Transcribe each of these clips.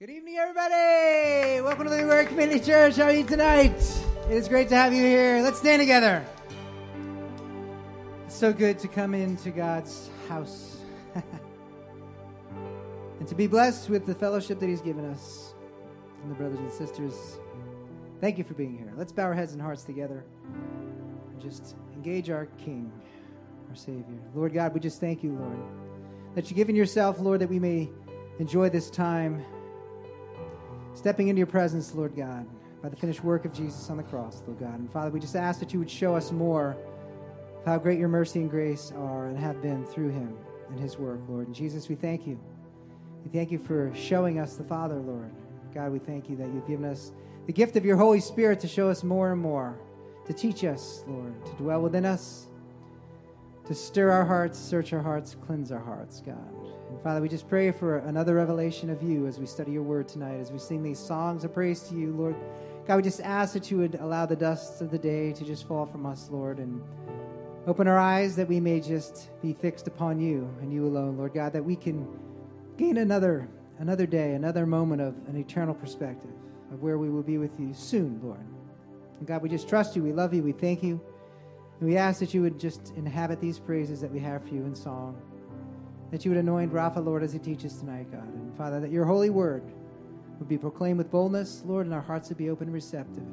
Good evening, everybody. Welcome to the Word Community Church. How are you tonight? It is great to have you here. Let's stand together. It's so good to come into God's house and to be blessed with the fellowship that He's given us and the brothers and sisters. Thank you for being here. Let's bow our heads and hearts together and just engage our King, our Savior. Lord God, we just thank you, Lord, that you've given yourself, Lord, that we may enjoy this time stepping into your presence, Lord God, by the finished work of Jesus on the cross, Lord God. And Father, we just ask that you would show us more of how great your mercy and grace are and have been through him and his work, Lord. And Jesus, we thank you. We thank you for showing us the Father, Lord. God, we thank you that you've given us the gift of your Holy Spirit to show us more and more, to teach us, Lord, to dwell within us, to stir our hearts, search our hearts, cleanse our hearts, God. And Father, we just pray for another revelation of you as we study your word tonight, as we sing these songs of praise to you, Lord. God, we just ask that you would allow the dust of the day to just fall from us, Lord, and open our eyes that we may just be fixed upon you and you alone, Lord God, that we can gain another another day, another moment of an eternal perspective of where we will be with you soon, Lord. And God, we just trust you, we love you, we thank you. And we ask that you would just inhabit these praises that we have for you in song that you would anoint Rafa, Lord, as he teaches tonight, God. And Father, that your holy word would be proclaimed with boldness, Lord, and our hearts would be open and receptive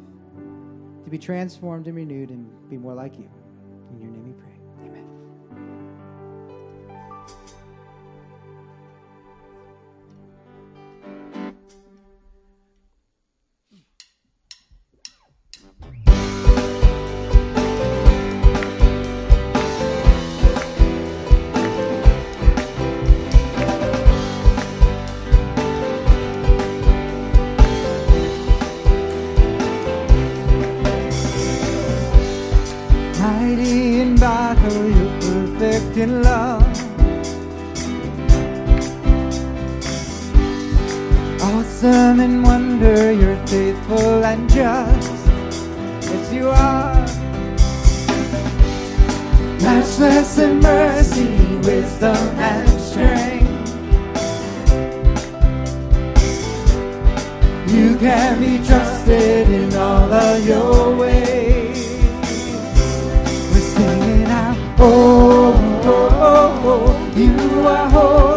to be transformed and renewed and be more like you. In your name in love. Awesome in wonder, you're faithful and just. Yes, you are. Matchless in mercy, wisdom and strength. You can be trusted in all of your ways. We're singing out, oh, oh, oh, oh, you are holy.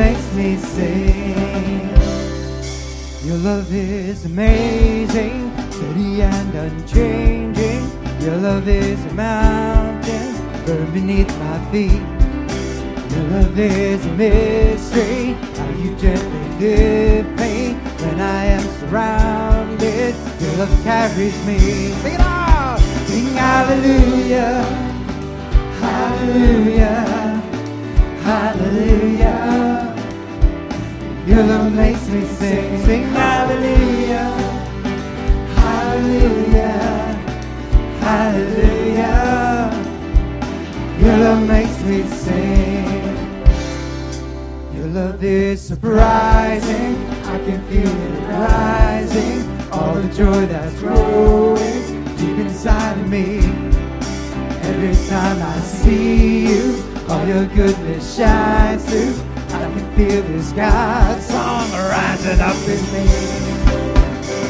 Makes me sing. Your love is amazing, steady and unchanging. Your love is a mountain burned beneath my feet. Your love is a mystery, how you gently lift me when I am surrounded. Your love carries me. Sing it out! Sing hallelujah, hallelujah. Hallelujah. Your love makes me sing, sing hallelujah. Hallelujah. Hallelujah. Your love makes me sing. Your love is surprising. I can feel it rising. All the joy that's growing deep inside of me. Every time I see you, all your goodness shines through. I can feel this God song rising up in me.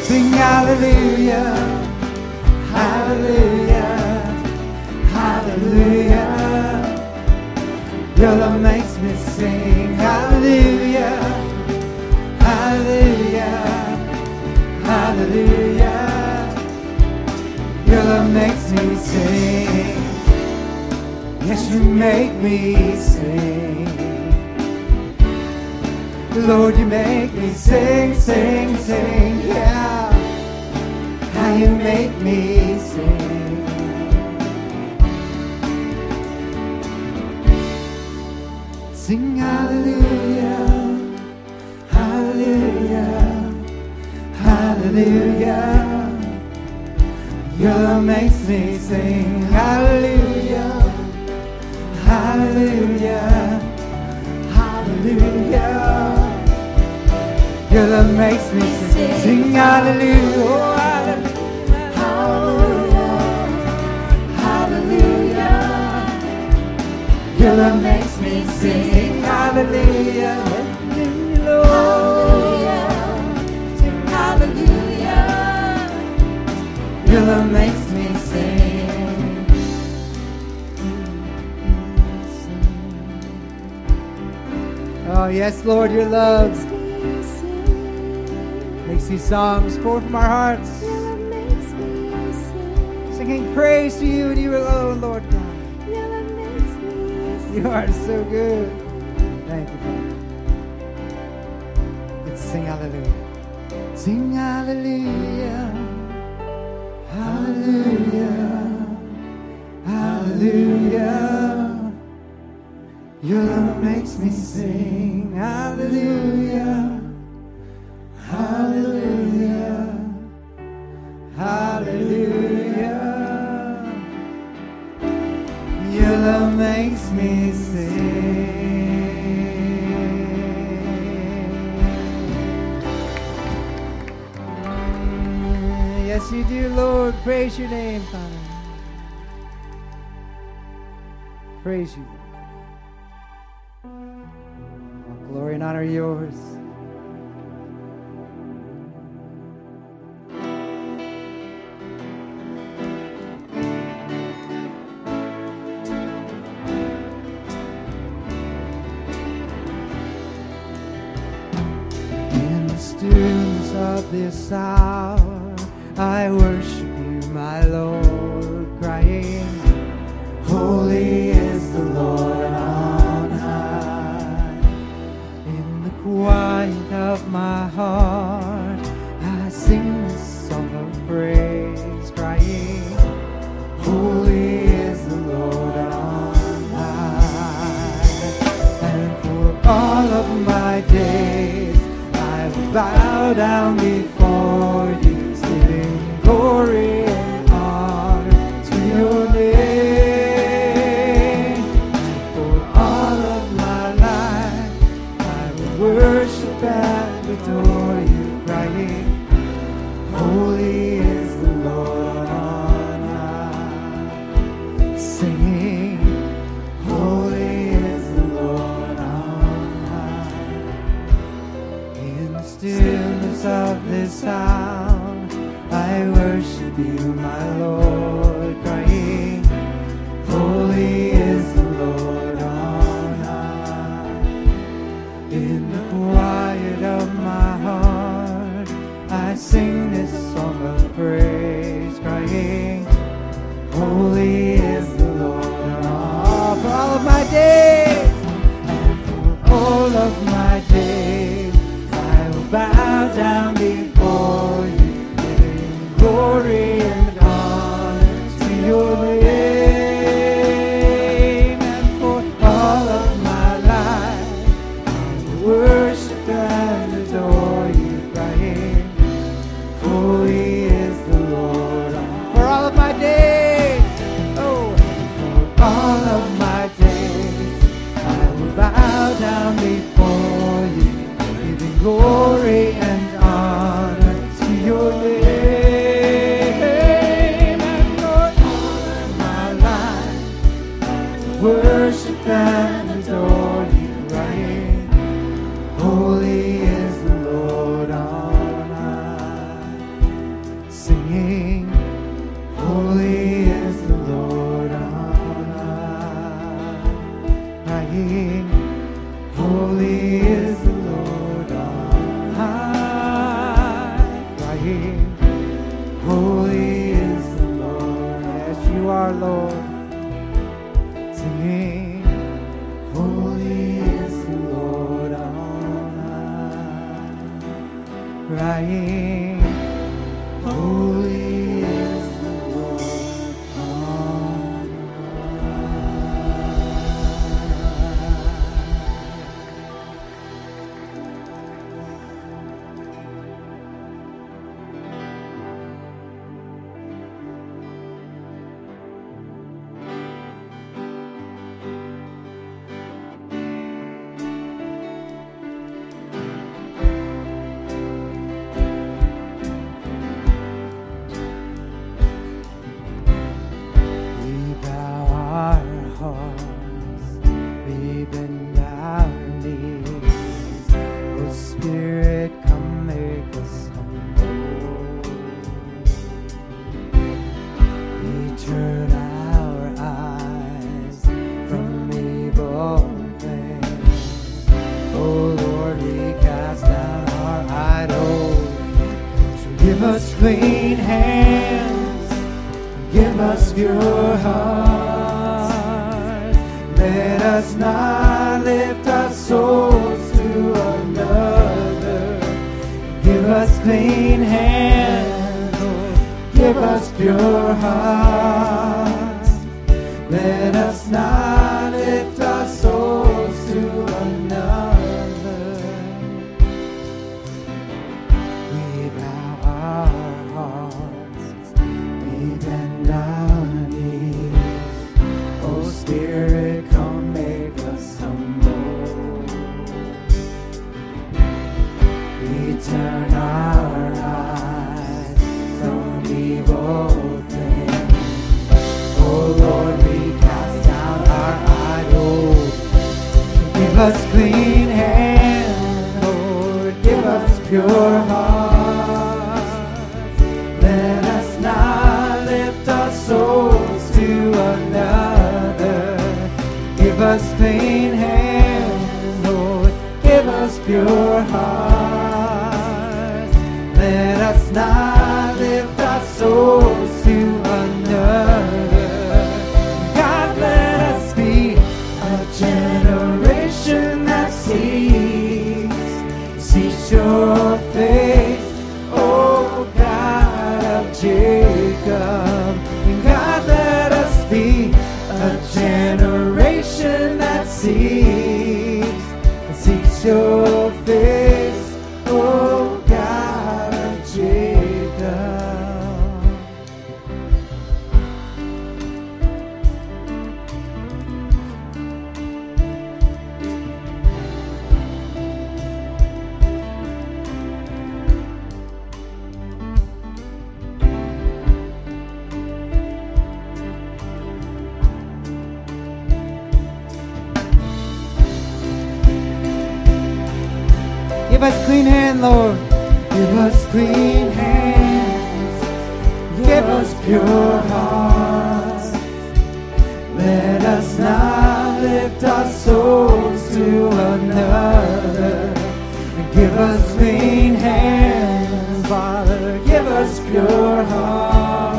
Sing hallelujah, hallelujah, hallelujah. Your love makes me sing hallelujah, hallelujah, hallelujah. Your love makes me sing. Yes, you make me sing. Lord, you make me sing, sing, sing, yeah. How you make me sing. Sing hallelujah, hallelujah, hallelujah. Your love makes me sing hallelujah, hallelujah, hallelujah. Your love makes me sing, sing hallelujah, oh, hallelujah, hallelujah. Your love makes me sing hallelujah, hallelujah, Lord. Hallelujah. Your love makes Oh, yes, Lord, your love makes these songs pour from our hearts, singing praise to you and you alone, Lord God. You are so good. Thank you, Father. Let's sing hallelujah. Sing hallelujah. Hallelujah. Hallelujah. Your love makes me sing. Hallelujah. Quiet of my heart, I sing this song of praise, crying, Holy is the Lord on high. And for all of my days, I will bow down before give another. Give us clean hands, Father. Give us pure hearts.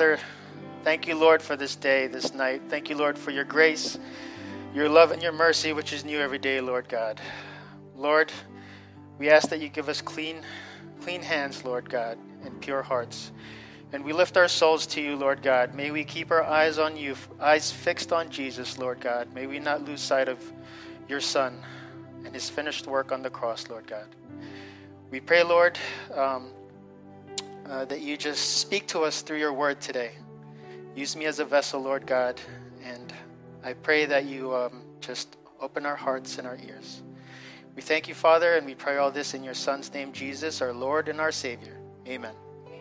Father, thank you, Lord, for this day, this night. Thank you, Lord, for your grace, your love, and your mercy, which is new every day, Lord God. Lord, we ask that you give us clean, clean hands, Lord God, and pure hearts. And we lift our souls to you, Lord God. May we keep our eyes on you, eyes fixed on Jesus, Lord God. May we not lose sight of your Son and his finished work on the cross, Lord God. We pray, Lord, um, uh, that you just speak to us through your word today. Use me as a vessel, Lord God, and I pray that you um, just open our hearts and our ears. We thank you, Father, and we pray all this in your Son's name, Jesus, our Lord and our Savior. Amen. Amen.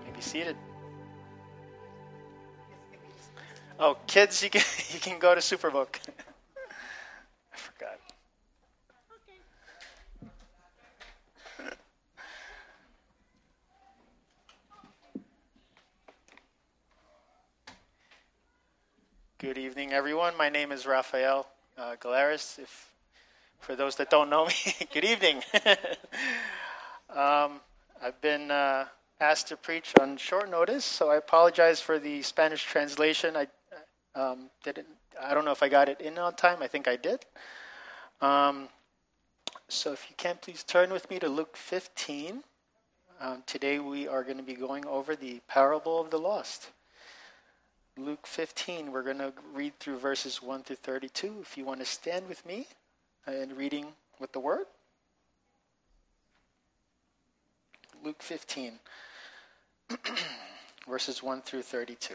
You may be seated. Oh, kids, you can you can go to Superbook. I forgot. Good evening, everyone. My name is Rafael uh, Galeris. If for those that don't know me, good evening. um, I've been uh, asked to preach on short notice, so I apologize for the Spanish translation. I um, didn't. I don't know if I got it in on time. I think I did. Um, so if you can, please turn with me to Luke 15. Um, today we are going to be going over the parable of the lost. Luke 15, we're going to read through verses 1 through 32. If you want to stand with me uh, in reading with the word. Luke 15, verses 1 through 32.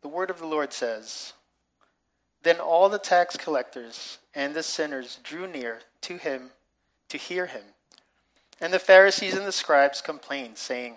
The word of the Lord says Then all the tax collectors and the sinners drew near to him to hear him. And the Pharisees and the scribes complained, saying,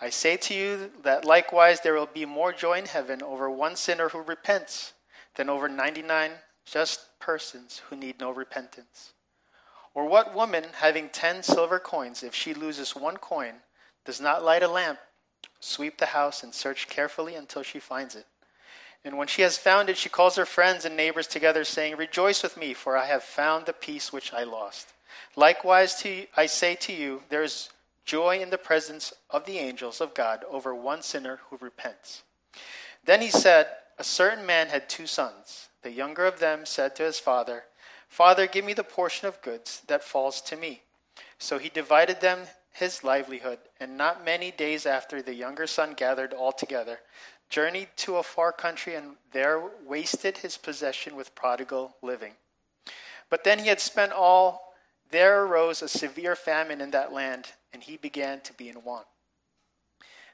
I say to you that likewise there will be more joy in heaven over one sinner who repents than over 99 just persons who need no repentance. Or what woman, having ten silver coins, if she loses one coin, does not light a lamp, sweep the house, and search carefully until she finds it? And when she has found it, she calls her friends and neighbors together, saying, Rejoice with me, for I have found the piece which I lost. Likewise, to, I say to you, there is joy in the presence of the angels of God over one sinner who repents. Then he said, A certain man had two sons. The younger of them said to his father, Father, give me the portion of goods that falls to me. So he divided them his livelihood, and not many days after, the younger son gathered all together, journeyed to a far country, and there wasted his possession with prodigal living. But then he had spent all, there arose a severe famine in that land, and he began to be in want.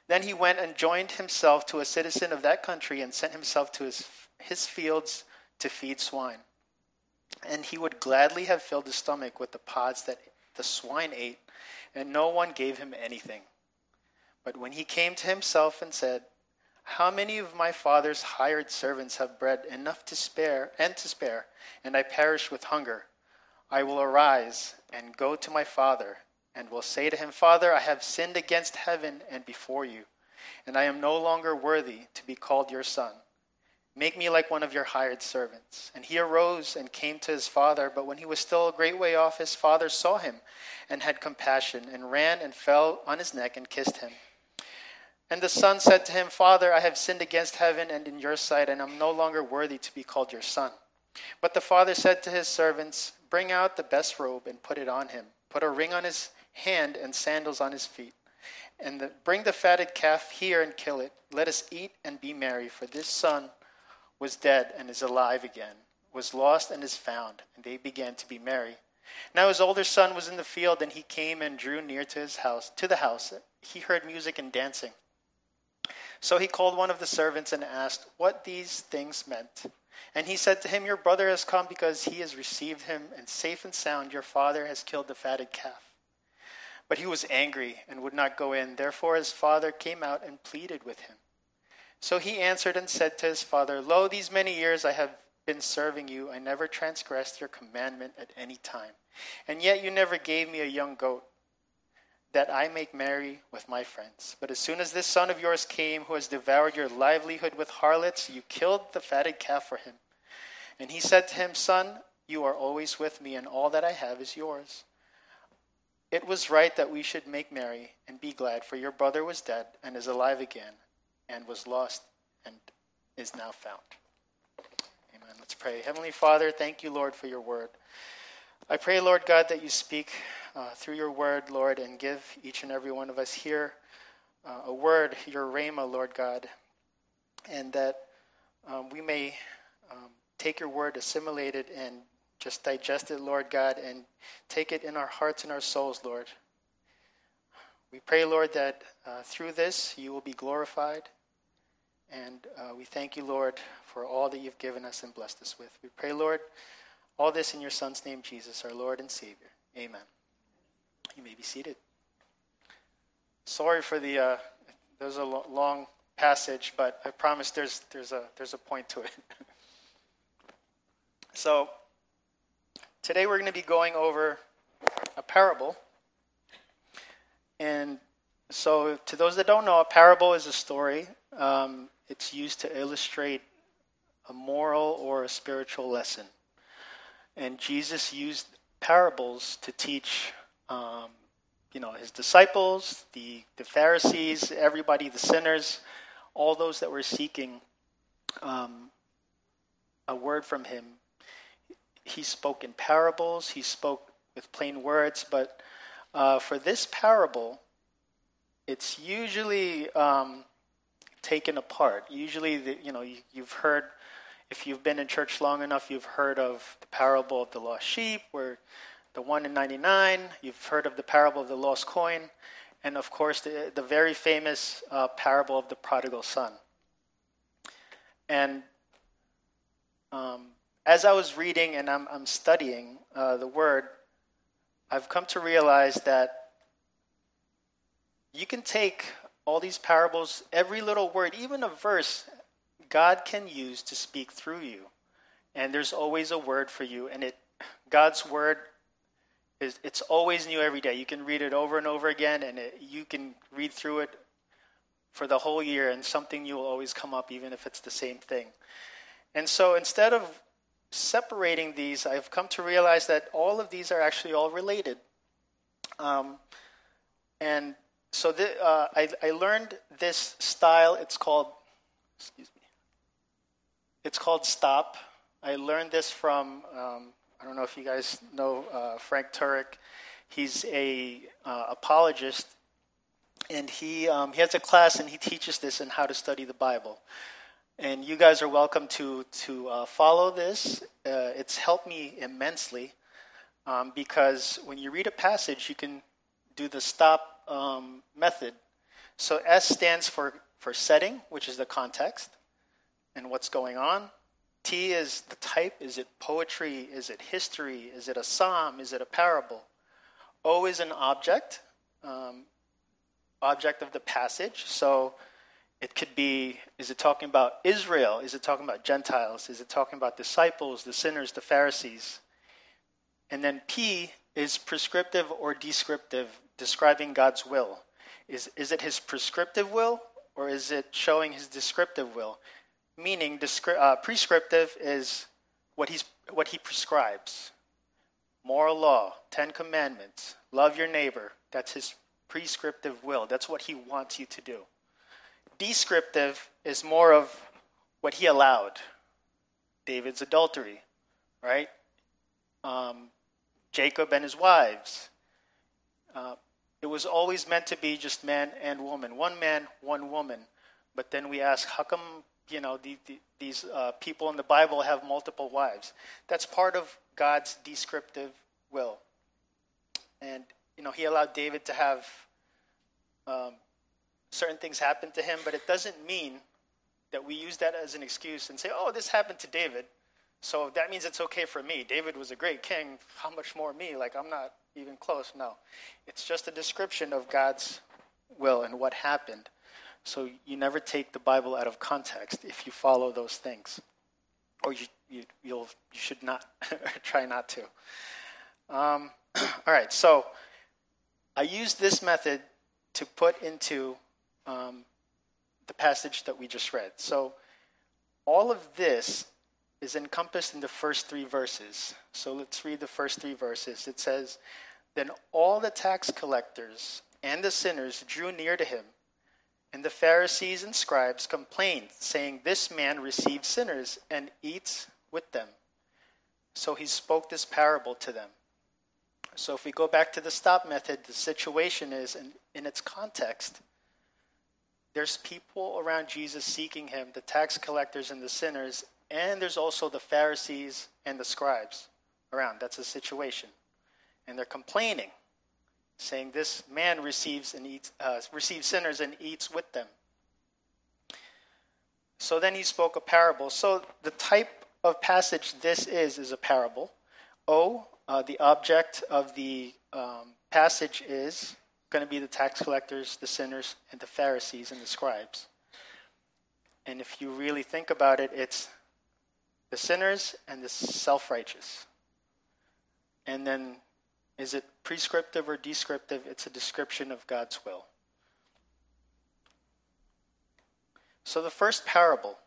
Then he went and joined himself to a citizen of that country and sent himself to his, his fields to feed swine. And he would gladly have filled his stomach with the pods that the swine ate, and no one gave him anything. But when he came to himself and said, How many of my father's hired servants have bread enough to spare and to spare, and I perish with hunger? I will arise and go to my father, and will say to him, Father, I have sinned against heaven and before you, and I am no longer worthy to be called your son. Make me like one of your hired servants. And he arose and came to his father, but when he was still a great way off, his father saw him and had compassion, and ran and fell on his neck and kissed him. And the son said to him, Father, I have sinned against heaven and in your sight, and am no longer worthy to be called your son. But the father said to his servants, Bring out the best robe and put it on him. Put a ring on his hand and sandals on his feet. And the, bring the fatted calf here and kill it. Let us eat and be merry, for this son was dead and is alive again, was lost and is found. And they began to be merry. Now his older son was in the field, and he came and drew near to his house, to the house. He heard music and dancing. So he called one of the servants and asked what these things meant. And he said to him, Your brother has come because he has received him, and safe and sound your father has killed the fatted calf. But he was angry and would not go in. Therefore his father came out and pleaded with him. So he answered and said to his father, Lo, these many years I have been serving you. I never transgressed your commandment at any time. And yet you never gave me a young goat that I make merry with my friends. But as soon as this son of yours came, who has devoured your livelihood with harlots, you killed the fatted calf for him. And he said to him, Son, you are always with me, and all that I have is yours. It was right that we should make merry and be glad, for your brother was dead and is alive again, and was lost and is now found. Amen. Let's pray. Heavenly Father, thank you, Lord, for your word. I pray, Lord God, that you speak uh, through your word, Lord, and give each and every one of us here uh, a word, your rhema, Lord God, and that um, we may um, take your word, assimilate it, and just digest it, Lord God, and take it in our hearts and our souls, Lord. We pray, Lord, that uh, through this you will be glorified. And uh, we thank you, Lord, for all that you've given us and blessed us with. We pray, Lord, all this in your Son's name, Jesus, our Lord and Savior. Amen. You may be seated. Sorry for the, uh, there's a lo- long passage, but I promise there's, there's, a, there's a point to it. so, today we're going to be going over a parable. And so, to those that don't know, a parable is a story. Um, it's used to illustrate a moral or a spiritual lesson. And Jesus used parables to teach um, you know, his disciples, the, the Pharisees, everybody, the sinners, all those that were seeking um, a word from him. He spoke in parables, he spoke with plain words, but uh, for this parable, it's usually um, taken apart. Usually, the, you know, you, you've heard, if you've been in church long enough, you've heard of the parable of the lost sheep, where the one in 99. You've heard of the parable of the lost coin. And of course, the, the very famous uh, parable of the prodigal son. And um, as I was reading and I'm, I'm studying uh, the word, I've come to realize that you can take all these parables, every little word, even a verse, God can use to speak through you. And there's always a word for you. And it, God's word is it's always new every day. You can read it over and over again, and it, you can read through it for the whole year, and something new will always come up, even if it's the same thing. And so instead of separating these, I've come to realize that all of these are actually all related. Um, and so th- uh, I, I learned this style. It's called, excuse me, it's called stop. I learned this from um, I don't know if you guys know uh, Frank Turek. He's a uh, apologist, and he um, he has a class and he teaches this and how to study the Bible. And you guys are welcome to to uh, follow this. Uh, it's helped me immensely um, because when you read a passage, you can do the stop um, method. So S stands for, for setting, which is the context and what's going on. T is the type. Is it poetry? Is it history? Is it a psalm? Is it a parable? O is an object, um, object of the passage. So it could be is it talking about Israel? Is it talking about Gentiles? Is it talking about disciples, the sinners, the Pharisees? And then P is prescriptive or descriptive, describing God's will. Is, is it his prescriptive will or is it showing his descriptive will? Meaning, descri- uh, prescriptive is what, he's, what he prescribes moral law, Ten Commandments, love your neighbor. That's his prescriptive will. That's what he wants you to do. Descriptive is more of what he allowed David's adultery, right? Um, Jacob and his wives. Uh, it was always meant to be just man and woman, one man, one woman. But then we ask, how come you know the, the, these uh, people in the Bible have multiple wives? That's part of God's descriptive will. And you know, He allowed David to have um, certain things happen to him, but it doesn't mean that we use that as an excuse and say, "Oh, this happened to David." So that means it's okay for me. David was a great king. How much more me? Like, I'm not even close. No. It's just a description of God's will and what happened. So you never take the Bible out of context if you follow those things. Or you, you, you'll, you should not, try not to. Um, all right, so I use this method to put into um, the passage that we just read. So all of this is encompassed in the first three verses. So let's read the first three verses. It says, Then all the tax collectors and the sinners drew near to him, and the Pharisees and scribes complained, saying, This man receives sinners and eats with them. So he spoke this parable to them. So if we go back to the stop method, the situation is, in, in its context, there's people around Jesus seeking him, the tax collectors and the sinners, and there's also the Pharisees and the scribes around. That's a situation. And they're complaining, saying, This man receives, and eats, uh, receives sinners and eats with them. So then he spoke a parable. So the type of passage this is, is a parable. O, uh, the object of the um, passage is going to be the tax collectors, the sinners, and the Pharisees and the scribes. And if you really think about it, it's the sinners and the self righteous. And then, is it prescriptive or descriptive? It's a description of God's will. So, the first parable,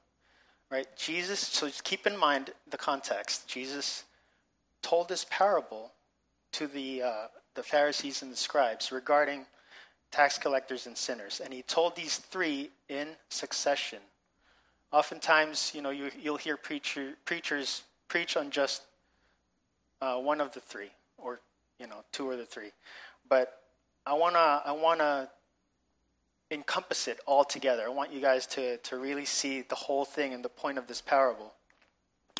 right? Jesus, so keep in mind the context. Jesus told this parable to the, uh, the Pharisees and the scribes regarding tax collectors and sinners. And he told these three in succession. Oftentimes, you know, you, will hear preacher, preachers preach on just uh, one of the three, or you know, two or the three. But I wanna, I wanna encompass it all together. I want you guys to to really see the whole thing and the point of this parable.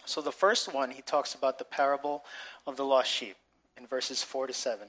So the first one, he talks about the parable of the lost sheep in verses four to seven,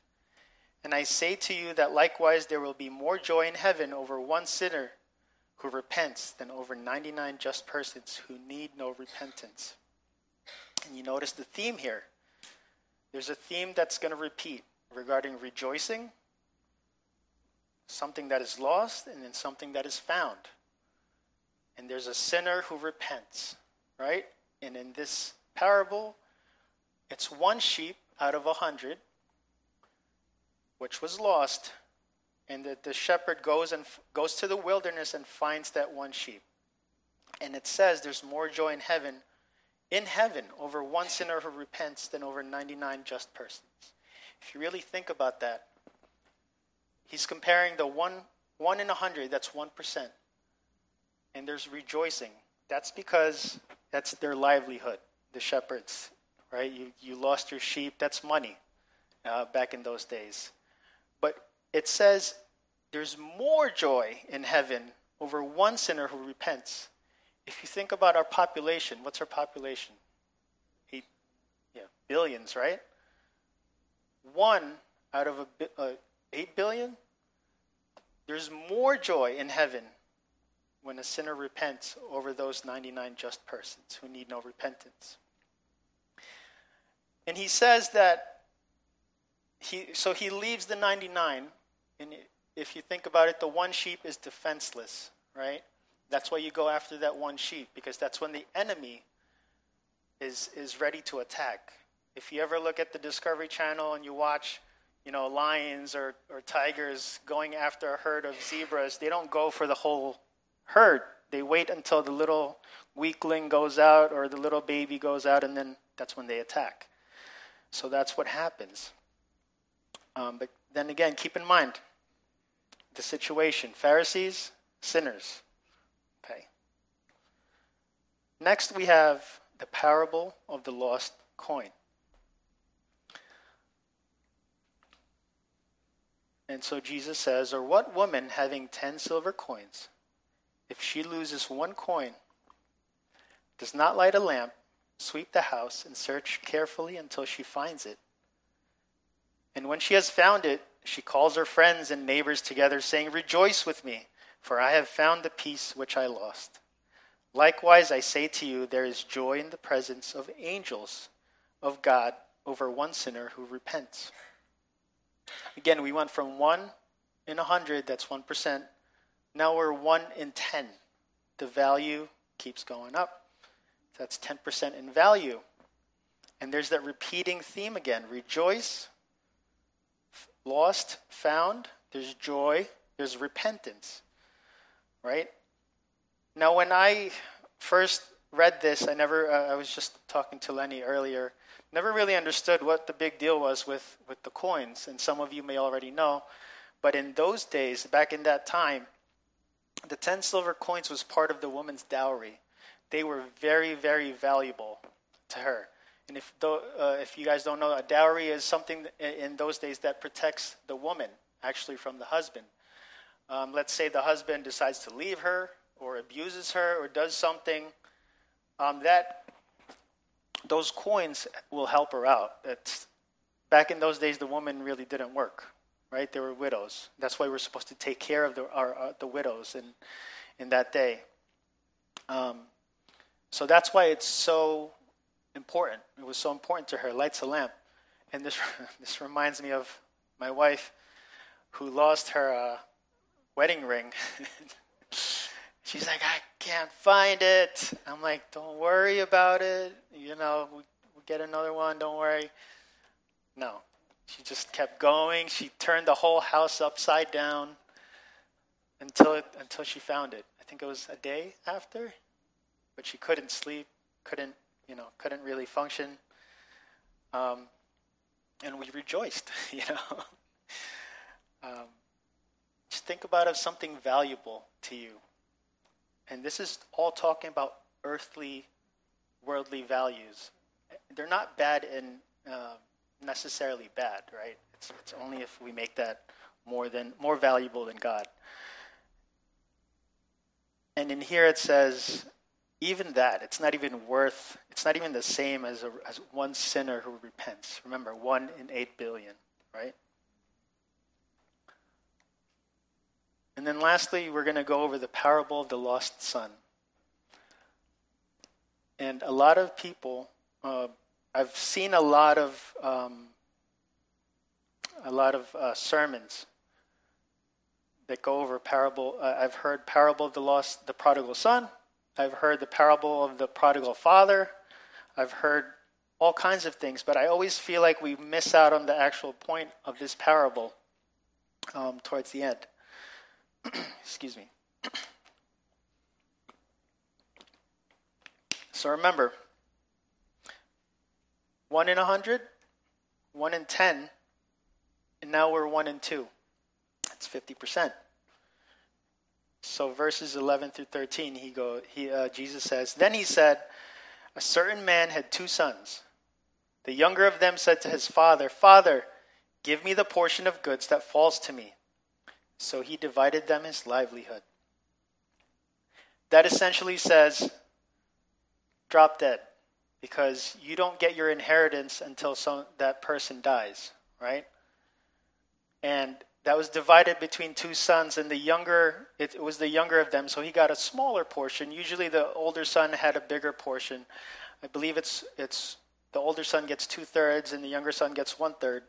And I say to you that likewise there will be more joy in heaven over one sinner who repents than over 99 just persons who need no repentance. And you notice the theme here. There's a theme that's going to repeat regarding rejoicing, something that is lost, and then something that is found. And there's a sinner who repents, right? And in this parable, it's one sheep out of a hundred, which was lost, and that the shepherd goes and goes to the wilderness and finds that one sheep. And it says there's more joy in heaven, in heaven, over one sinner who repents than over 99 just persons. If you really think about that, he's comparing the one one in a hundred, that's one percent, and there's rejoicing. That's because that's their livelihood, the shepherds, right? You, you lost your sheep, that's money uh, back in those days. It says there's more joy in heaven over one sinner who repents. If you think about our population, what's our population? Eight, yeah, billions, right? One out of a, uh, eight billion. There's more joy in heaven when a sinner repents over those 99 just persons who need no repentance. And he says that he so he leaves the 99 and if you think about it the one sheep is defenseless, right? That's why you go after that one sheep because that's when the enemy is is ready to attack. If you ever look at the Discovery Channel and you watch, you know, lions or, or tigers going after a herd of zebras, they don't go for the whole herd. They wait until the little weakling goes out or the little baby goes out, and then that's when they attack. So that's what happens. Um, but then again, keep in mind the situation Pharisees, sinners. Okay. Next, we have the parable of the lost coin. And so Jesus says, Or what woman having ten silver coins if she loses one coin, does not light a lamp, sweep the house, and search carefully until she finds it. And when she has found it, she calls her friends and neighbors together, saying, Rejoice with me, for I have found the piece which I lost. Likewise, I say to you, there is joy in the presence of angels of God over one sinner who repents. Again, we went from one in a hundred, that's 1%, now we're 1 in 10. The value keeps going up. That's 10% in value. And there's that repeating theme again rejoice, lost, found, there's joy, there's repentance. Right? Now, when I first read this, I never, uh, I was just talking to Lenny earlier, never really understood what the big deal was with, with the coins. And some of you may already know. But in those days, back in that time, the 10 silver coins was part of the woman's dowry. They were very, very valuable to her. And if, uh, if you guys don't know, a dowry is something in those days that protects the woman actually from the husband. Um, let's say the husband decides to leave her or abuses her or does something, um, that those coins will help her out. It's, back in those days, the woman really didn't work right? They were widows. That's why we're supposed to take care of the, our, uh, the widows in, in that day. Um, so that's why it's so important. It was so important to her. Lights a lamp. And this, this reminds me of my wife who lost her uh, wedding ring. She's like, I can't find it. I'm like, don't worry about it. You know, we, we get another one. Don't worry. No, she just kept going. She turned the whole house upside down until it, until she found it. I think it was a day after, but she couldn't sleep, couldn't you know, couldn't really function. Um, and we rejoiced, you know. um, just think about as something valuable to you. And this is all talking about earthly, worldly values. They're not bad and uh, necessarily bad, right? It's, it's only if we make that more than more valuable than God. And in here it says, even that, it's not even worth, it's not even the same as, a, as one sinner who repents. Remember, one in eight billion, right? And then lastly, we're going to go over the parable of the lost son. And a lot of people uh, I've seen a lot of um, a lot of uh, sermons that go over parable. Uh, I've heard parable of the lost, the prodigal son. I've heard the parable of the prodigal father. I've heard all kinds of things, but I always feel like we miss out on the actual point of this parable um, towards the end. Excuse me. so remember, one in a hundred, one in ten, and now we're one in two. That's 50%. So verses 11 through 13, he go, he, uh, Jesus says, Then he said, A certain man had two sons. The younger of them said to his father, Father, give me the portion of goods that falls to me. So he divided them his livelihood. That essentially says, drop dead, because you don't get your inheritance until some, that person dies, right? And that was divided between two sons, and the younger, it, was the younger of them, so he got a smaller portion. Usually the older son had a bigger portion. I believe it's, it's the older son gets two thirds and the younger son gets one third.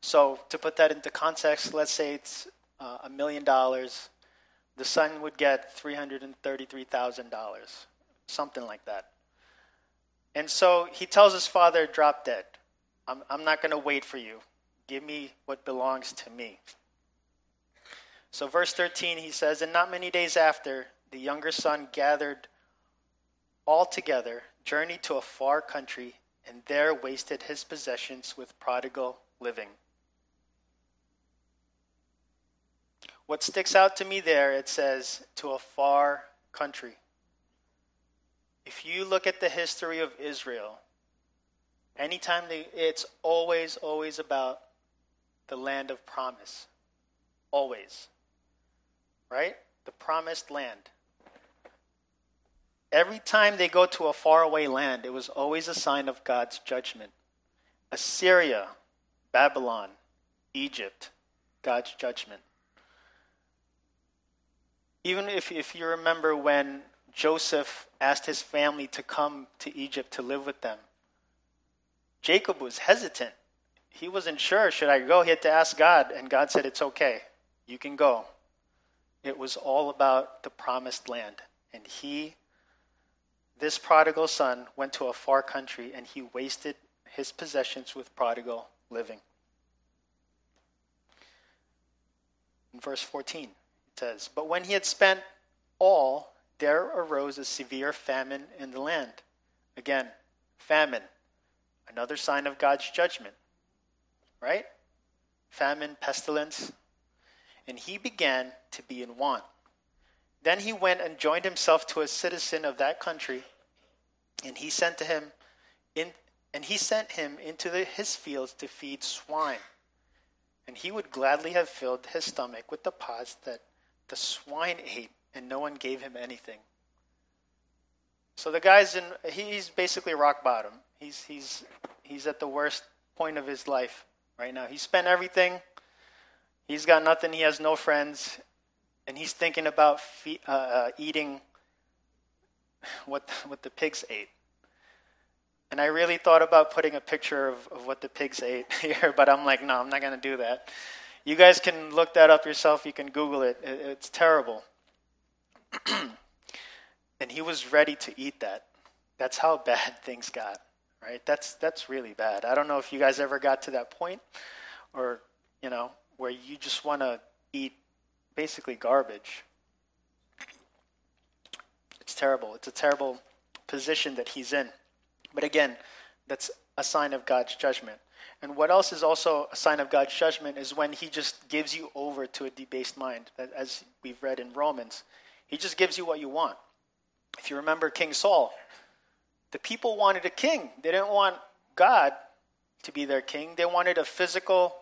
So, to put that into context, let's say it's uh, a million dollars. The son would get $333,000, something like that. And so he tells his father, Drop dead. I'm, I'm not going to wait for you. Give me what belongs to me. So, verse 13, he says, And not many days after, the younger son gathered all together, journeyed to a far country, and there wasted his possessions with prodigal living. What sticks out to me there, it says, to a far country. If you look at the history of Israel, anytime they, it's always, always about the land of promise. Always. Right? The promised land. Every time they go to a faraway land, it was always a sign of God's judgment. Assyria, Babylon, Egypt, God's judgment. Even if, if you remember when Joseph asked his family to come to Egypt to live with them, Jacob was hesitant. He wasn't sure, should I go? He had to ask God, and God said, It's okay. You can go. It was all about the promised land. And he this prodigal son went to a far country and he wasted his possessions with prodigal living. In verse 14, it says, But when he had spent all, there arose a severe famine in the land. Again, famine, another sign of God's judgment, right? Famine, pestilence. And he began to be in want. Then he went and joined himself to a citizen of that country, and he sent to him in, and he sent him into the, his fields to feed swine. And he would gladly have filled his stomach with the pods that the swine ate, and no one gave him anything. So the guy's in he's basically rock bottom. He's he's he's at the worst point of his life right now. He spent everything. He's got nothing. He has no friends and he's thinking about fe- uh, uh, eating what what the pigs ate. And I really thought about putting a picture of, of what the pigs ate here, but I'm like, no, I'm not going to do that. You guys can look that up yourself. You can Google it. it it's terrible. and he was ready to eat that. That's how bad things got, right? That's that's really bad. I don't know if you guys ever got to that point, or you know, where you just want to eat basically garbage. It's terrible. It's a terrible position that he's in. But again, that's a sign of God's judgment. And what else is also a sign of God's judgment is when he just gives you over to a debased mind, as we've read in Romans. He just gives you what you want. If you remember King Saul, the people wanted a king. They didn't want God to be their king, they wanted a physical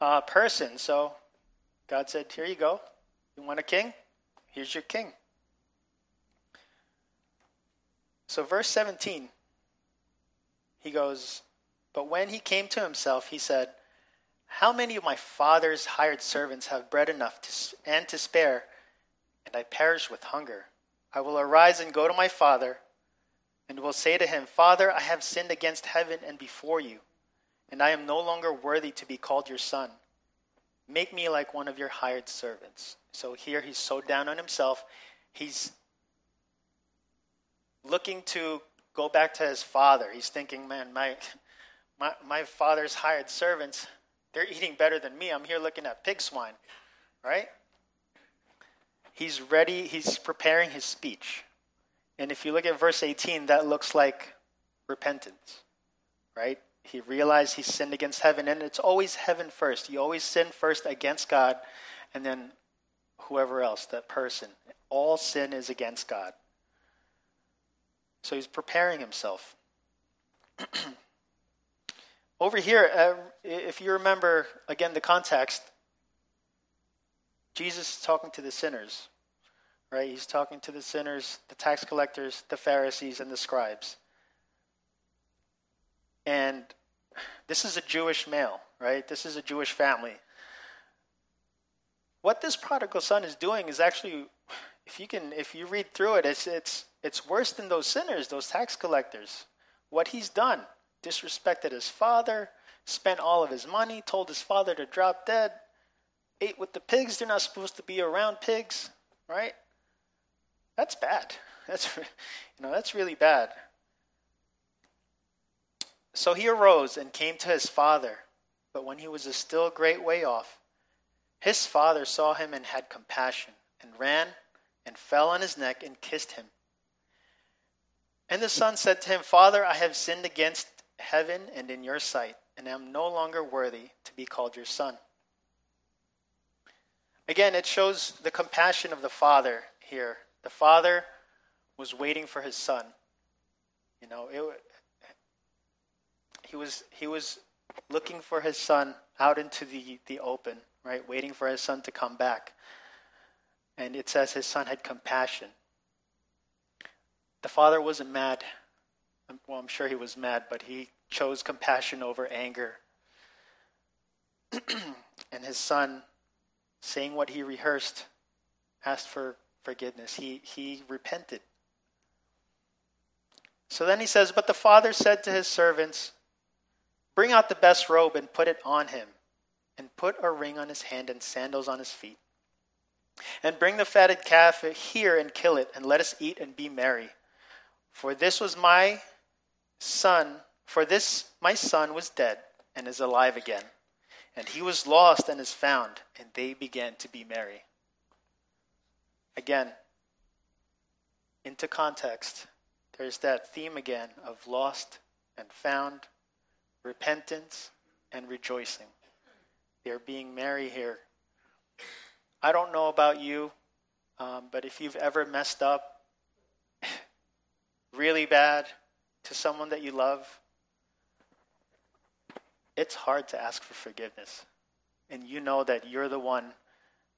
uh, person. So God said, Here you go. You want a king? Here's your king. So, verse 17, he goes, But when he came to himself, he said, How many of my father's hired servants have bread enough to, and to spare, and I perish with hunger? I will arise and go to my father, and will say to him, Father, I have sinned against heaven and before you, and I am no longer worthy to be called your son. Make me like one of your hired servants. So here he's so down on himself. He's looking to go back to his father. He's thinking, man, my, my, my father's hired servants, they're eating better than me. I'm here looking at pig swine, right? He's ready, he's preparing his speech. And if you look at verse 18, that looks like repentance, right? He realized he sinned against heaven, and it's always heaven first. You always sin first against God, and then whoever else, that person. All sin is against God. So he's preparing himself. Over here, uh, if you remember, again, the context, Jesus is talking to the sinners, right? He's talking to the sinners, the tax collectors, the Pharisees, and the scribes. And this is a Jewish male, right? This is a Jewish family. What this prodigal son is doing is actually, if you can, if you read through it, it's it's it's worse than those sinners, those tax collectors. What he's done, disrespected his father, spent all of his money, told his father to drop dead, ate with the pigs. They're not supposed to be around pigs, right? That's bad. That's you know that's really bad. So he arose and came to his father, but when he was a still great way off, his father saw him and had compassion, and ran and fell on his neck and kissed him. And the son said to him, Father, I have sinned against heaven and in your sight, and am no longer worthy to be called your son. Again, it shows the compassion of the father here. The father was waiting for his son. You know, it, he was he was looking for his son out into the, the open, right? Waiting for his son to come back. And it says his son had compassion. The father wasn't mad. Well, I'm sure he was mad, but he chose compassion over anger. and his son, saying what he rehearsed, asked for forgiveness. He, he repented. So then he says, But the father said to his servants, Bring out the best robe and put it on him, and put a ring on his hand and sandals on his feet. And bring the fatted calf here and kill it, and let us eat and be merry. For this was my son, for this my son was dead and is alive again. And he was lost and is found, and they began to be merry. Again, into context, there's that theme again of lost and found, repentance and rejoicing. They're being merry here. I don't know about you, um, but if you've ever messed up really bad to someone that you love, it's hard to ask for forgiveness. And you know that you're the one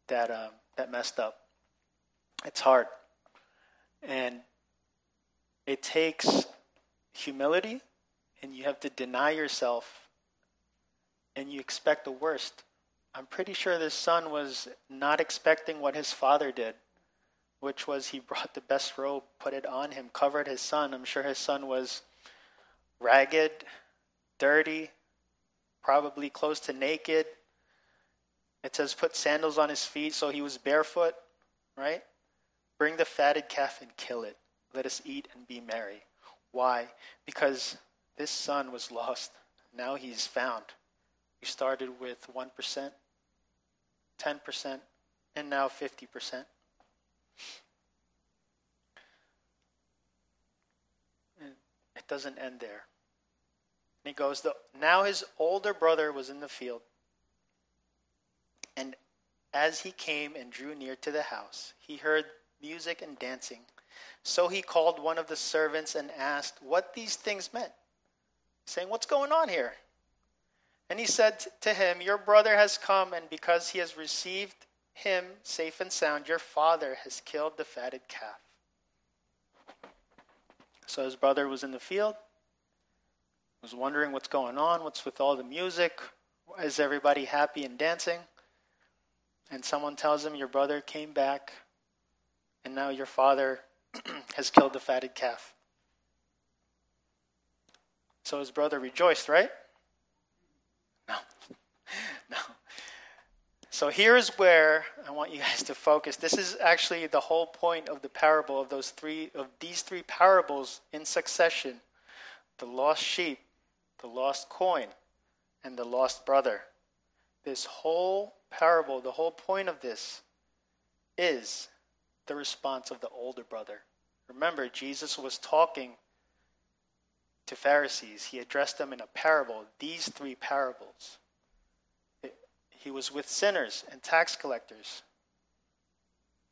that, uh, that messed up. It's hard. And it takes humility, and you have to deny yourself, and you expect the worst. I'm pretty sure this son was not expecting what his father did which was he brought the best robe, put it on him, covered his son. I'm sure his son was ragged, dirty, probably close to naked. It says, put sandals on his feet, so he was barefoot, right? Bring the fatted calf and kill it. Let us eat and be merry. Why? Because this son was lost. Now he's found. We started with 1%, 10%, and now 50%. It doesn't end there. And he goes, Now his older brother was in the field. And as he came and drew near to the house, he heard music and dancing. So he called one of the servants and asked what these things meant, saying, What's going on here? And he said to him, Your brother has come, and because he has received him safe and sound, your father has killed the fatted calf. So his brother was in the field, was wondering what's going on, what's with all the music, is everybody happy and dancing? And someone tells him, Your brother came back, and now your father has killed the fatted calf. So his brother rejoiced, right? No. no. So here's where I want you guys to focus. This is actually the whole point of the parable of those three of these three parables in succession. The lost sheep, the lost coin, and the lost brother. This whole parable, the whole point of this is the response of the older brother. Remember, Jesus was talking to Pharisees. He addressed them in a parable, these three parables. He was with sinners and tax collectors.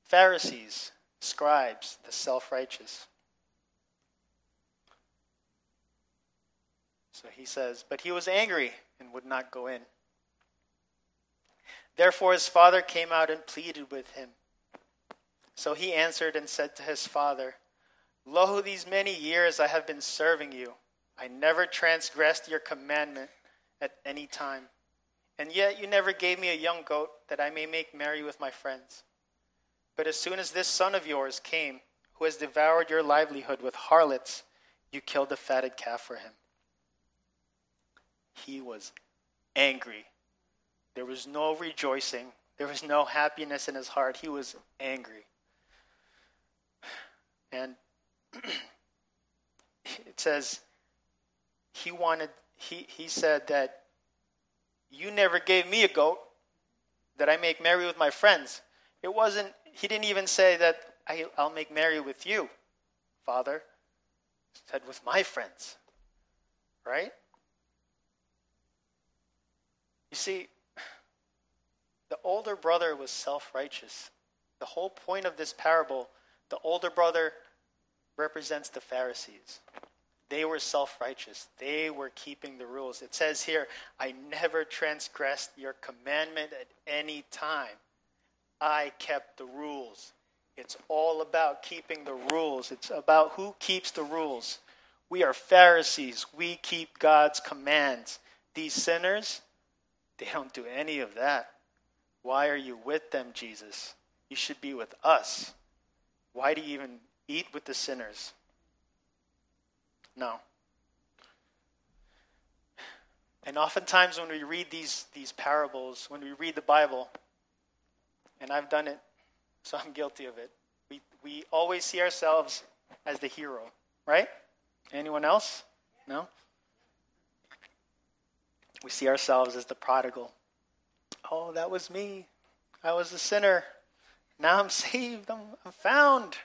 Pharisees, scribes, the self righteous. So he says, But he was angry and would not go in. Therefore his father came out and pleaded with him. So he answered and said to his father, Lo, these many years I have been serving you. I never transgressed your commandment at any time. And yet you never gave me a young goat that I may make merry with my friends. But as soon as this son of yours came, who has devoured your livelihood with harlots, you killed a fatted calf for him. He was angry. There was no rejoicing, there was no happiness in his heart. He was angry. And it says, he wanted, he, he said that you never gave me a goat that I make merry with my friends. It wasn't, he didn't even say that I, I'll make merry with you, Father. He said, with my friends. Right? You see, the older brother was self righteous. The whole point of this parable, the older brother represents the Pharisees. They were self righteous. They were keeping the rules. It says here, I never transgressed your commandment at any time. I kept the rules. It's all about keeping the rules, it's about who keeps the rules. We are Pharisees. We keep God's commands. These sinners, they don't do any of that. Why are you with them, Jesus? You should be with us. Why do you even eat with the sinners? No. And oftentimes when we read these, these parables, when we read the Bible, and I've done it, so I'm guilty of it, we, we always see ourselves as the hero, right? Anyone else? No? We see ourselves as the prodigal. Oh, that was me. I was a sinner. Now I'm saved. I'm, found.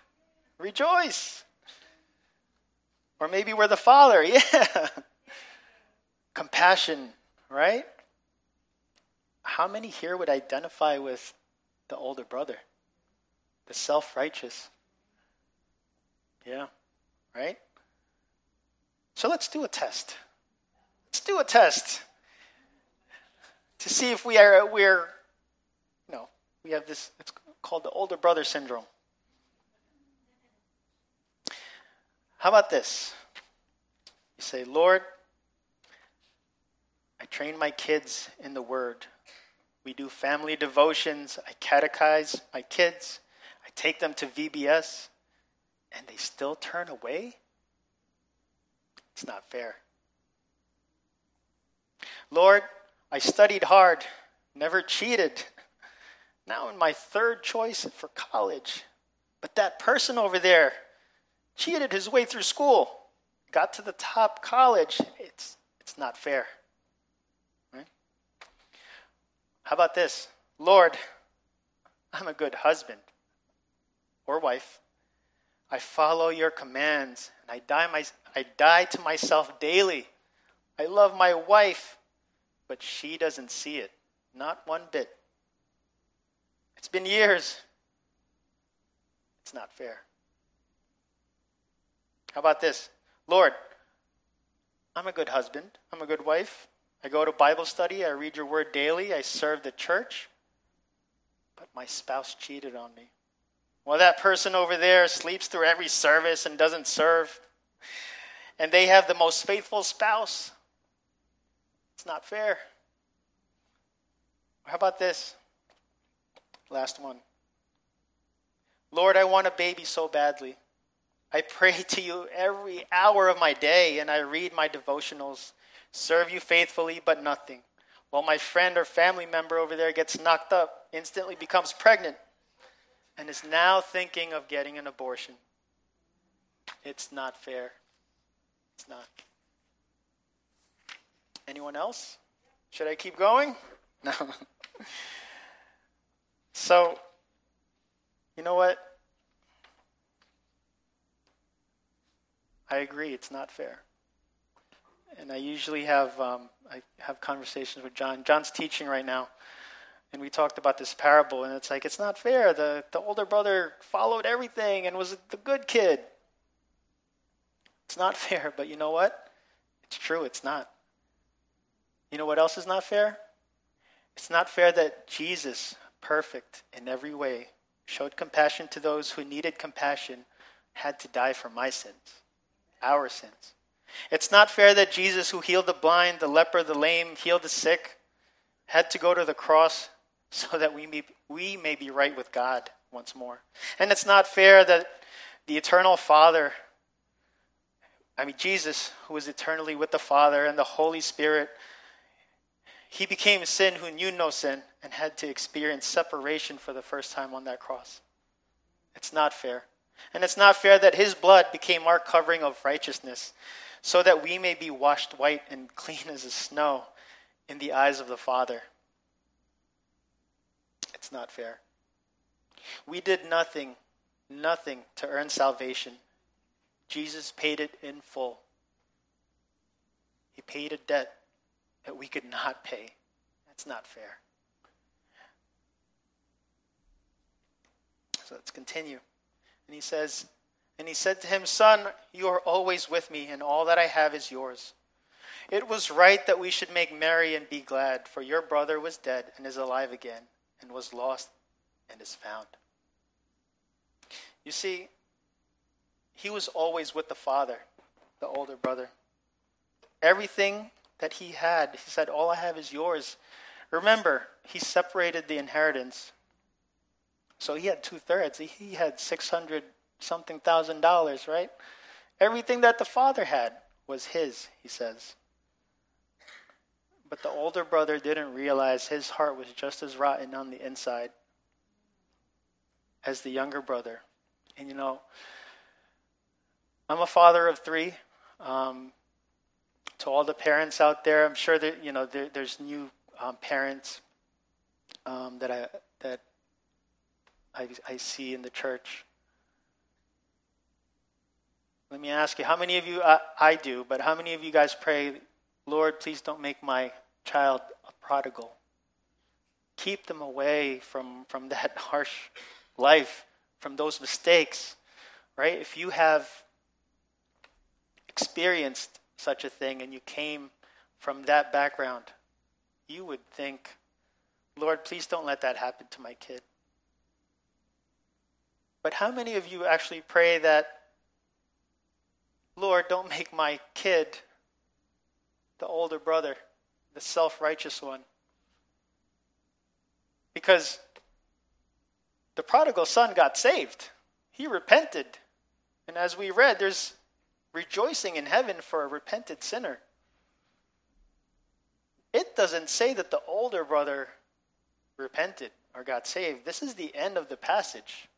Rejoice. Or maybe we're the father. Yeah. Compassion, right? How many here would identify with the older brother? The self righteous. Yeah, right? So let's do a test. Let's do a test to see if we are we're no we have this called the older brother syndrome. How about this? You say lord i train my kids in the word. We do family devotions. I catechize my kids. I take them to vbs and they still turn away? It's not fair. Lord I studied hard, never cheated. Now in my third choice for college. But that person over there cheated his way through school, got to the top college. It's, it's not fair. Right? How about this? Lord, I'm a good husband or wife. I follow your commands and I die, my, I die to myself daily. I love my wife but she doesn't see it. Not one bit. It's been years. It's not fair. How about this? Lord, I'm a good husband. I'm a good wife. I go to Bible study. I read your word daily. I serve the church. But my spouse cheated on me. Well, that person over there sleeps through every service and doesn't serve. And they have the most faithful spouse. It's not fair. How about this? Last one. Lord, I want a baby so badly. I pray to you every hour of my day and I read my devotionals, serve you faithfully, but nothing. While my friend or family member over there gets knocked up, instantly becomes pregnant, and is now thinking of getting an abortion. It's not fair. It's not. Anyone else? Should I keep going? No. So, you know what? I agree, it's not fair. And I usually have um, I have conversations with John. John's teaching right now, And we talked about this parable, and it's like, it's not fair. The, the older brother followed everything and was the good kid. It's not fair, but you know what? It's true, it's not. You know what else is not fair? It's not fair that Jesus, perfect in every way, showed compassion to those who needed compassion, had to die for my sins, our sins. It's not fair that Jesus, who healed the blind, the leper, the lame, healed the sick, had to go to the cross so that we may, we may be right with God once more. And it's not fair that the eternal Father, I mean, Jesus, who is eternally with the Father and the Holy Spirit, he became sin who knew no sin and had to experience separation for the first time on that cross. It's not fair. And it's not fair that his blood became our covering of righteousness, so that we may be washed white and clean as snow in the eyes of the Father. It's not fair. We did nothing, nothing to earn salvation. Jesus paid it in full. He paid a debt that we could not pay. That's not fair. So let's continue. And he says, And he said to him, Son, you are always with me, and all that I have is yours. It was right that we should make merry and be glad, for your brother was dead and is alive again, and was lost and is found. You see, he was always with the father, the older brother. Everything that he had, he said, All I have is yours. Remember, he separated the inheritance so he had two thirds. He had 600 something thousand dollars, right? Everything that the father had was his, he says. But the older brother didn't realize his heart was just as rotten on the inside as the younger brother. And you know, I'm a father of three. Um, to all the parents out there, I'm sure that you know there, there's new um, parents um, that I that I, I see in the church. Let me ask you, how many of you, I, I do, but how many of you guys pray, Lord, please don't make my child a prodigal? Keep them away from, from that harsh life, from those mistakes, right? If you have experienced such a thing and you came from that background, you would think, Lord, please don't let that happen to my kid. But how many of you actually pray that, Lord, don't make my kid the older brother, the self righteous one? Because the prodigal son got saved, he repented. And as we read, there's rejoicing in heaven for a repented sinner. It doesn't say that the older brother repented or got saved. This is the end of the passage.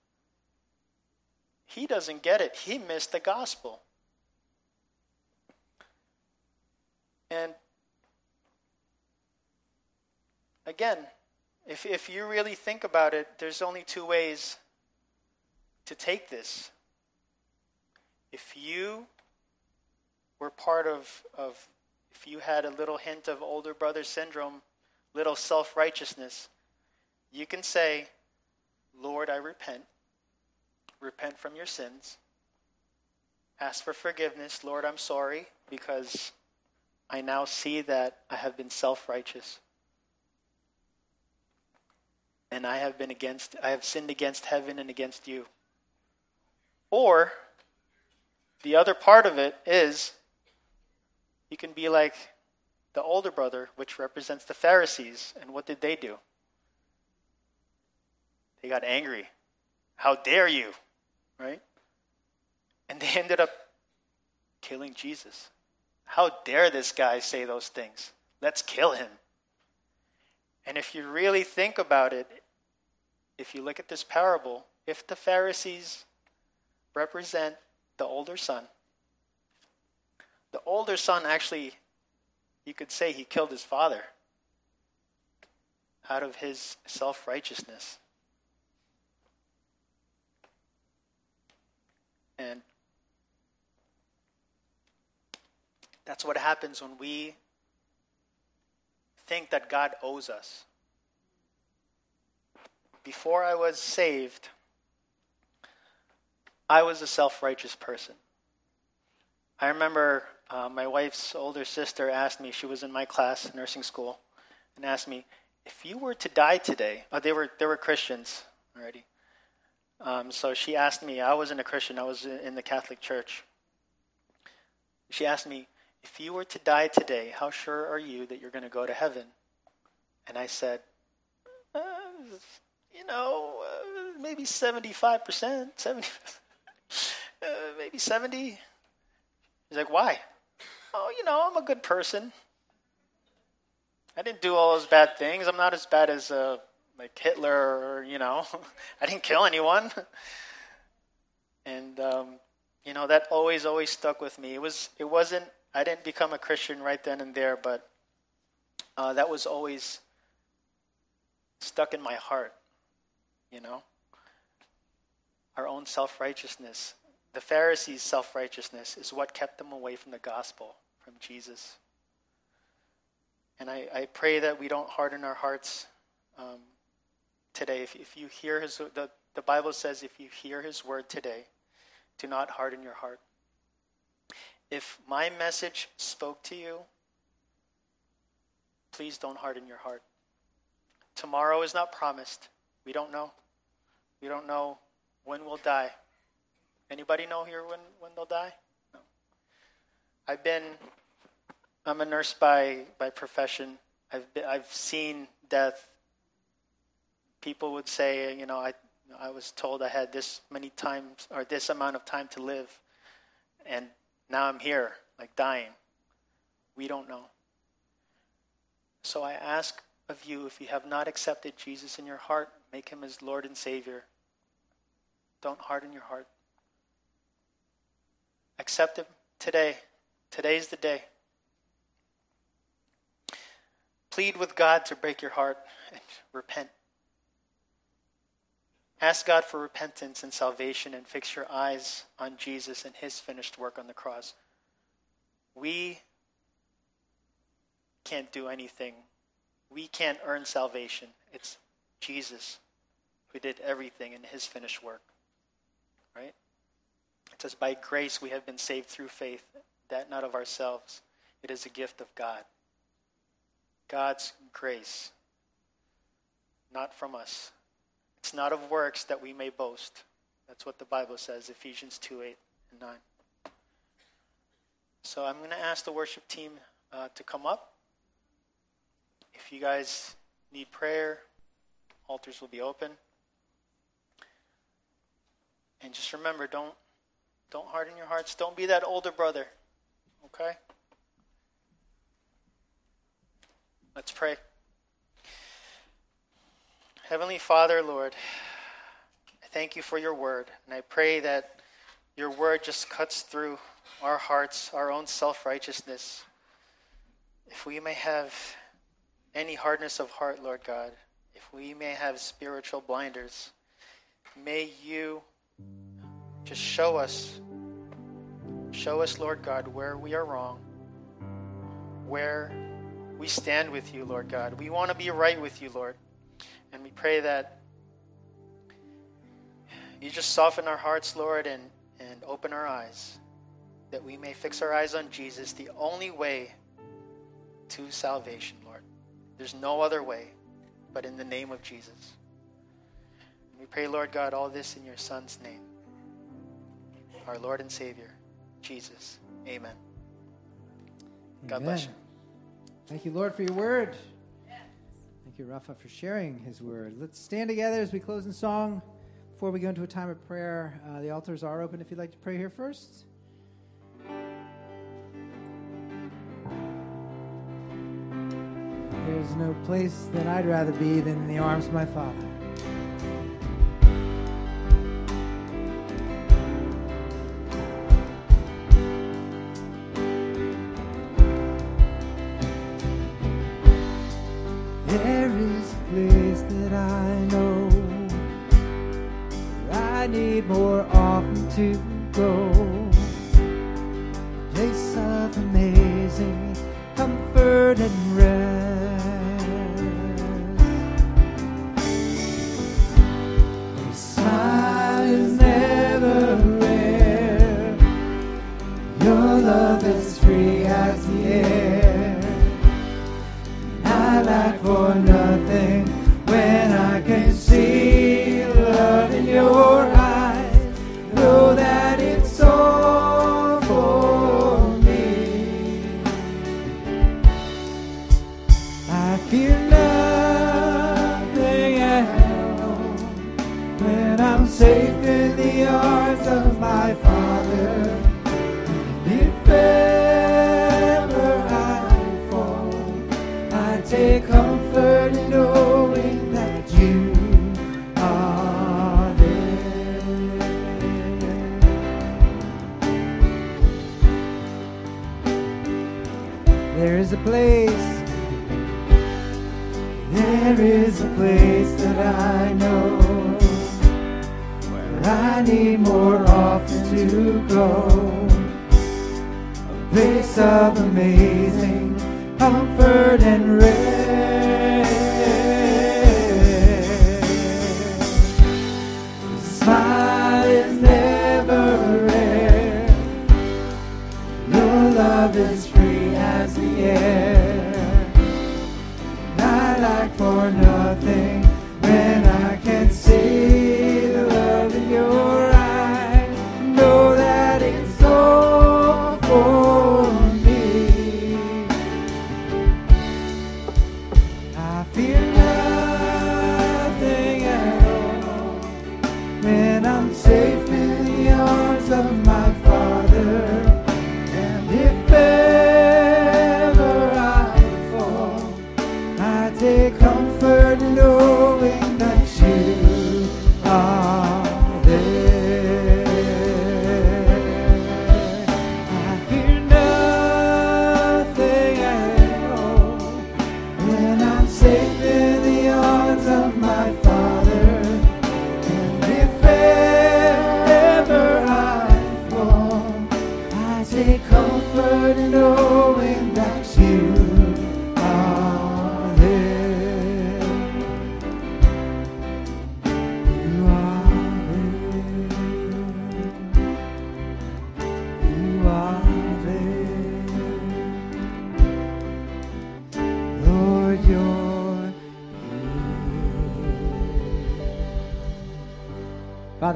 He doesn't get it. He missed the gospel. And again, if, if you really think about it, there's only two ways to take this. If you were part of, of if you had a little hint of older brother syndrome, little self righteousness, you can say, Lord, I repent repent from your sins, ask for forgiveness. Lord, I'm sorry because I now see that I have been self righteous. And I have been against, I have sinned against heaven and against you. Or, the other part of it is, you can be like the older brother, which represents the Pharisees. And what did they do? They got angry. How dare you? right? And they ended up killing Jesus. How dare this guy say those things? Let's kill him. And if you really think about it, if you look at this parable, if the Pharisees represent the older son, the older son actually, you could say he killed his father out of his self righteousness. And that's what happens when we think that God owes us. before I was saved, I was a self righteous person. I remember uh, my wife's older sister asked me, she was in my class, nursing school, and asked me, if you were to die today, oh, they, were, they were Christians already. Um, so she asked me, I wasn't a Christian, I was in the Catholic Church. She asked me, if you were to die today, how sure are you that you're going to go to heaven? And I said, uh, you know, uh, maybe 75%, 70, uh, maybe 70. He's like, why? Oh, you know, I'm a good person. I didn't do all those bad things. I'm not as bad as uh, like Hitler or, you know, I didn't kill anyone. and, um, you know, that always, always stuck with me. It, was, it wasn't, I didn't become a Christian right then and there, but uh, that was always stuck in my heart, you know? Our own self righteousness. The Pharisees' self righteousness is what kept them away from the gospel, from Jesus. And I, I pray that we don't harden our hearts um, today. If, if you hear his, the, the Bible says, if you hear his word today, do not harden your heart. If my message spoke to you, please don't harden your heart. Tomorrow is not promised. We don't know. We don't know when we'll die. Anybody know here when, when they'll die? No. I've been, I'm a nurse by, by profession. I've, been, I've seen death. People would say, you know, I, I was told I had this many times or this amount of time to live, and now I'm here, like dying. We don't know. So I ask of you, if you have not accepted Jesus in your heart, make him as Lord and Savior. Don't harden your heart. Accept him today. Today's the day. Plead with God to break your heart and repent. Ask God for repentance and salvation and fix your eyes on Jesus and his finished work on the cross. We can't do anything we can't earn salvation. It's Jesus who did everything in his finished work. Right? It says, By grace we have been saved through faith, that not of ourselves. It is a gift of God. God's grace, not from us. It's not of works that we may boast. That's what the Bible says, Ephesians 2 8 and 9. So I'm going to ask the worship team uh, to come up. If you guys need prayer, altars will be open. And just remember, don't don't harden your hearts. Don't be that older brother. Okay? Let's pray. Heavenly Father, Lord, I thank you for your word. And I pray that your word just cuts through our hearts, our own self righteousness. If we may have any hardness of heart, Lord God, if we may have spiritual blinders, may you just show us, show us, Lord God, where we are wrong, where we stand with you, Lord God. We want to be right with you, Lord. And we pray that you just soften our hearts, Lord, and, and open our eyes, that we may fix our eyes on Jesus, the only way to salvation, Lord. There's no other way but in the name of Jesus. And we pray, Lord God, all this in your Son's name, our Lord and Savior, Jesus. Amen. God bless you. Thank you, Lord, for your word. Thank you, Rafa, for sharing his word. Let's stand together as we close in song. Before we go into a time of prayer, uh, the altars are open if you'd like to pray here first. There's no place that I'd rather be than in the arms of my Father.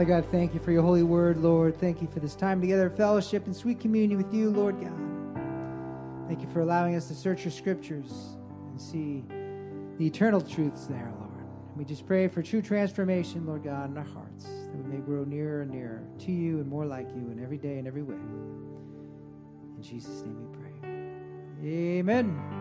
Father God, thank you for your holy word, Lord. Thank you for this time together, fellowship, and sweet communion with you, Lord God. Thank you for allowing us to search your scriptures and see the eternal truths there, Lord. And we just pray for true transformation, Lord God, in our hearts, that we may grow nearer and nearer to you and more like you in every day and every way. In Jesus' name we pray. Amen.